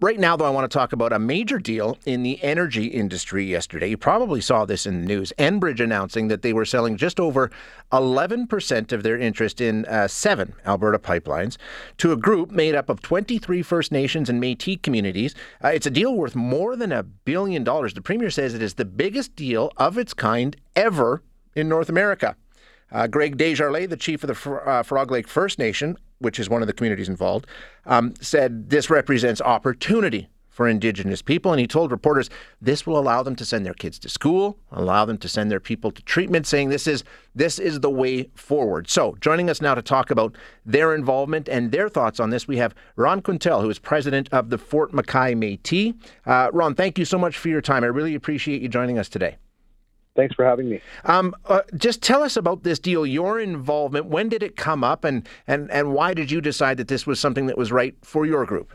right now, though, I want to talk about a major deal in the energy industry yesterday. You probably saw this in the news. Enbridge announcing that they were selling just over 11% of their interest in uh, seven Alberta pipelines to a group made up of 23 First Nations and Metis communities. Uh, it's a deal worth more than a billion dollars. The Premier says it is the biggest deal of its kind ever in North America. Uh, Greg Desjarlais, the chief of the uh, Frog Lake First Nation, which is one of the communities involved, um, said this represents opportunity for Indigenous people. And he told reporters this will allow them to send their kids to school, allow them to send their people to treatment, saying this is this is the way forward. So, joining us now to talk about their involvement and their thoughts on this, we have Ron Quintal, who is president of the Fort McKay Métis. Uh, Ron, thank you so much for your time. I really appreciate you joining us today. Thanks for having me. Um, uh, just tell us about this deal, your involvement. When did it come up, and, and, and why did you decide that this was something that was right for your group?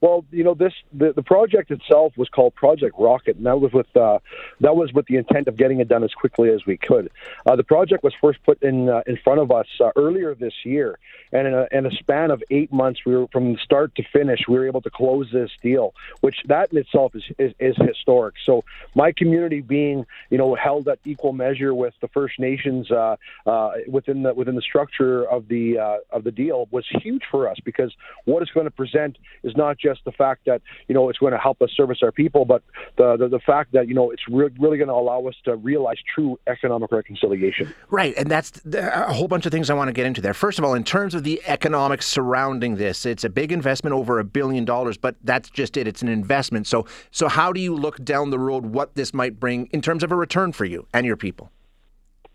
Well, you know, this the, the project itself was called Project Rocket, and that was with uh, that was with the intent of getting it done as quickly as we could. Uh, the project was first put in uh, in front of us uh, earlier this year, and in a, in a span of eight months, we were from start to finish, we were able to close this deal, which that in itself is is, is historic. So my community being you know held at equal measure with the First Nations uh, uh, within the within the structure of the of the deal was huge for us because what it's going to present is not just just the fact that you know it's going to help us service our people, but the the, the fact that you know it's re- really going to allow us to realize true economic reconciliation. Right, and that's a whole bunch of things I want to get into there. First of all, in terms of the economics surrounding this, it's a big investment, over a billion dollars, but that's just it. It's an investment. So so how do you look down the road what this might bring in terms of a return for you and your people?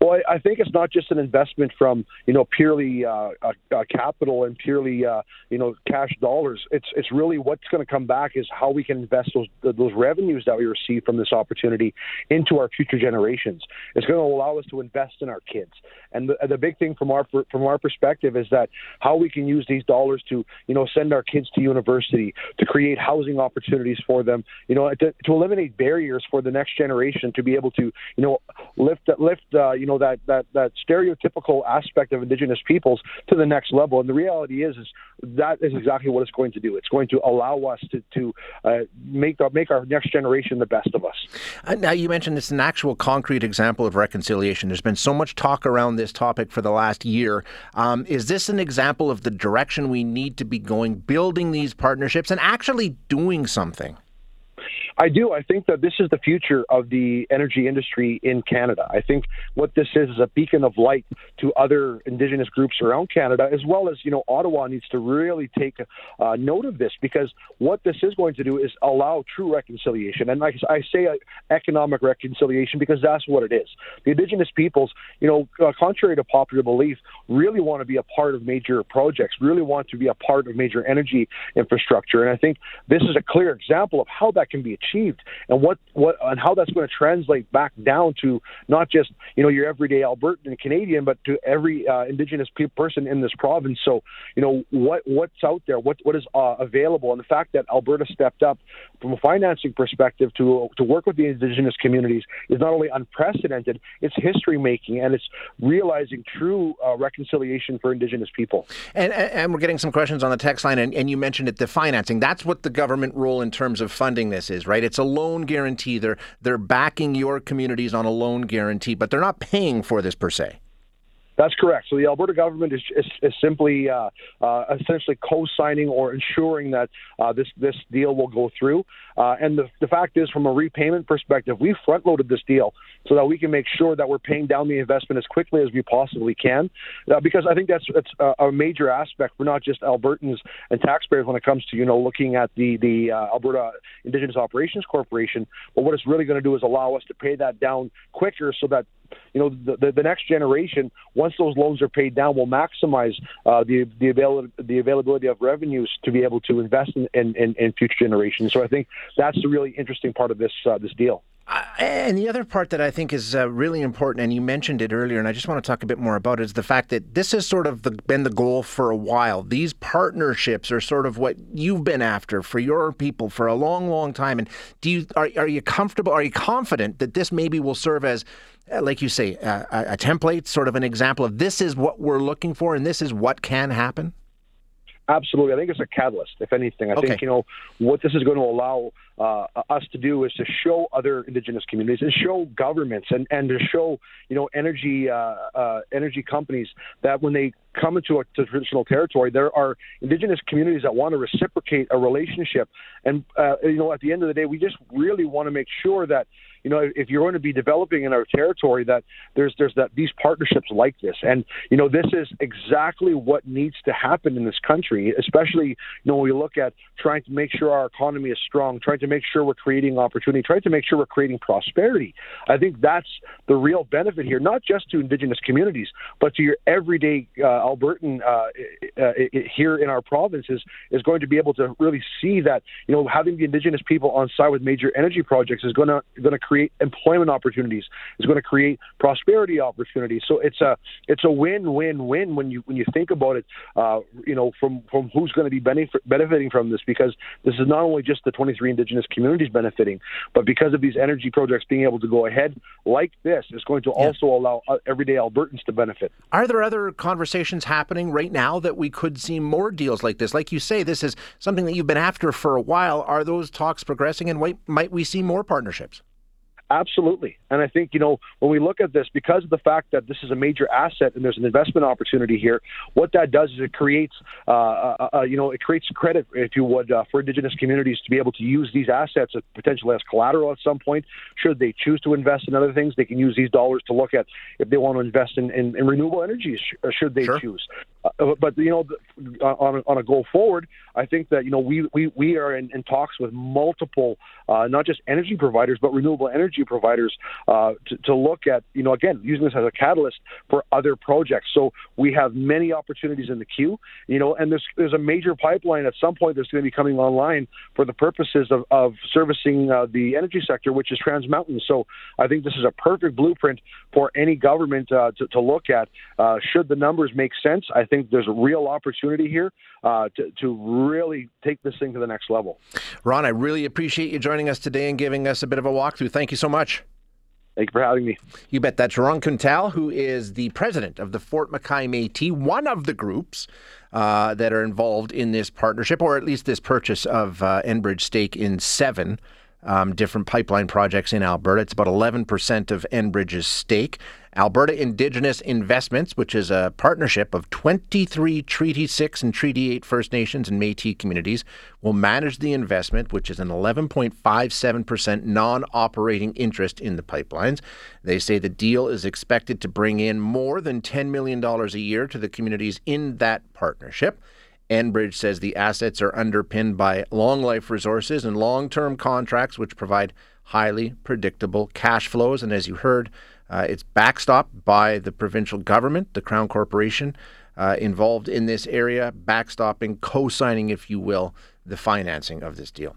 Well, I, think it's not just an investment from you know purely uh, uh, uh capital and purely uh, you know cash dollars. It's it's really what's going to come back is how we can invest those those revenues that we receive from this opportunity into our future generations. It's going to allow us to invest in our kids. And the, the big thing from our from our perspective is that how we can use these dollars to you know send our kids to university, to create housing opportunities for them, you know, to, to eliminate barriers for the next generation to be able to you know lift lift uh, you know that that that stereotypical aspect of indigenous peoples to the next level. And the reality is, is that is exactly what it's going to do. It's going to allow us to to uh, make our, make our next generation the best of us. Uh, now you mentioned it's an actual concrete example of reconciliation. There's been so much talk around this topic for the last year. Um, is this an example of the direction we need to be going, building these partnerships and actually doing something? I do. I think that this is the future of the energy industry in Canada. I think what this is is a beacon of light to other Indigenous groups around Canada, as well as you know Ottawa needs to really take uh, note of this because what this is going to do is allow true reconciliation, and I, I say uh, economic reconciliation because that's what it is. The Indigenous peoples, you know, uh, contrary to popular belief, really want to be a part of major projects, really want to be a part of major energy infrastructure, and I think this is a clear example of how that can be achieved achieved and what what and how that's going to translate back down to not just you know your everyday Albertan and Canadian, but to every uh, Indigenous pe- person in this province. So you know what what's out there, what what is uh, available, and the fact that Alberta stepped up from a financing perspective to to work with the Indigenous communities is not only unprecedented, it's history making, and it's realizing true uh, reconciliation for Indigenous people. And, and we're getting some questions on the text line, and, and you mentioned it, the financing. That's what the government role in terms of funding this is, right? Right? It's a loan guarantee. They're they're backing your communities on a loan guarantee, but they're not paying for this per se. That's correct. So the Alberta government is, is, is simply uh, uh, essentially co-signing or ensuring that uh, this this deal will go through. Uh, and the, the fact is, from a repayment perspective, we front-loaded this deal so that we can make sure that we're paying down the investment as quickly as we possibly can. Uh, because I think that's that's a, a, major aspect for not just Albertans and taxpayers when it comes to you know looking at the the uh, Alberta Indigenous Operations Corporation. But what it's really going to do is allow us to pay that down quicker so that you know the, the, the, next generation once those loans are paid down will maximize uh, the the, avail- the availability of revenues to be able to invest in, in, in, in future generations. So i think that's the really interesting part of this uh, this deal and the other part that I think is uh, really important, and you mentioned it earlier, and I just want to talk a bit more about it, is the fact that this has sort of the, been the goal for a while. These partnerships are sort of what you've been after for your people for a long, long time. And do you are, are you comfortable? Are you confident that this maybe will serve as uh, like you say, uh, a template, sort of an example of this is what we're looking for and this is what can happen? Absolutely. I think it's a catalyst, if anything. I Okay. think, you know, what this is going to allow uh, us to do is to show other indigenous communities and show governments and, and to show, you know, energy uh, uh, energy companies that when they come into a traditional territory, there are indigenous communities that want to reciprocate a relationship. And, uh, you know, at the end of the day, we just really want to make sure that, you know, if you're going to be developing in our territory, that there's there's that these partnerships like this, and you know, this is exactly what needs to happen in this country, especially you know when we look at trying to make sure our economy is strong, trying to make sure we're creating opportunity, trying to make sure we're creating prosperity. I think that's the real benefit here, not just to Indigenous communities, but to your everyday uh, Albertan uh, uh, here in our province is is going to be able to really see that you know having the Indigenous people on side with major energy projects is going to going to create employment opportunities, is going to create prosperity opportunities. So it's a it's a win win win when you when you think about it. Uh, you know from from who's going to be benef- benefiting from this because this is not only just the 23 Indigenous communities benefiting, but because of these energy projects being able to go ahead like this, it's going to also allow uh, everyday Albertans to benefit. Are there other conversations happening right now that we could see more deals like this? Like you say, this is something that you've been after for a while. Are those talks progressing, and might might we see more partnerships? Absolutely. And I think, you know, when we look at this, because of the fact that this is a major asset and there's an investment opportunity here, what that does is it creates, uh, uh, uh, you know, it creates credit, if you would, uh, for Indigenous communities to be able to use these assets potentially as collateral at some point. Should they choose to invest in other things, they can use these dollars to look at if they want to invest in, in, in renewable energies, should they Sure. choose. Uh, but, you know, on, on a go forward, I think that, you know, we, we, we are in, in talks with multiple, uh, not just energy providers, but renewable energy providers uh, to, to look at, you know, again, using this as a catalyst for other projects. So we have many opportunities in the queue, you know, and there's there's a major pipeline at some point that's going to be coming online for the purposes of, of servicing uh, the energy sector, which is Trans Mountain. So I think this is a perfect blueprint for any government uh, to, to look at. Uh, should the numbers make sense, I think there's a real opportunity here uh, to, to really take this thing to the next level. Ron, I really appreciate you joining us today and giving us a bit of a walkthrough. Thank you so much. Thank you for having me. You bet. That's Ron Quintal, who is the president of the Fort McKay Métis, one of the groups uh, that are involved in this partnership, or at least this purchase of uh, Enbridge stake in seven um, different pipeline projects in Alberta. It's about 11% of Enbridge's stake. Alberta Indigenous Investments, which is a partnership of 23 Treaty 6 and Treaty 8 First Nations and Métis communities, will manage the investment, which is an 11.57% non operating interest in the pipelines. They say the deal is expected to bring in more than $10 million a year to the communities in that partnership. Enbridge says the assets are underpinned by long life resources and long term contracts, which provide highly predictable cash flows. And as you heard, uh, it's backstopped by the provincial government, the Crown Corporation, uh, involved in this area, backstopping, co signing, if you will, the financing of this deal.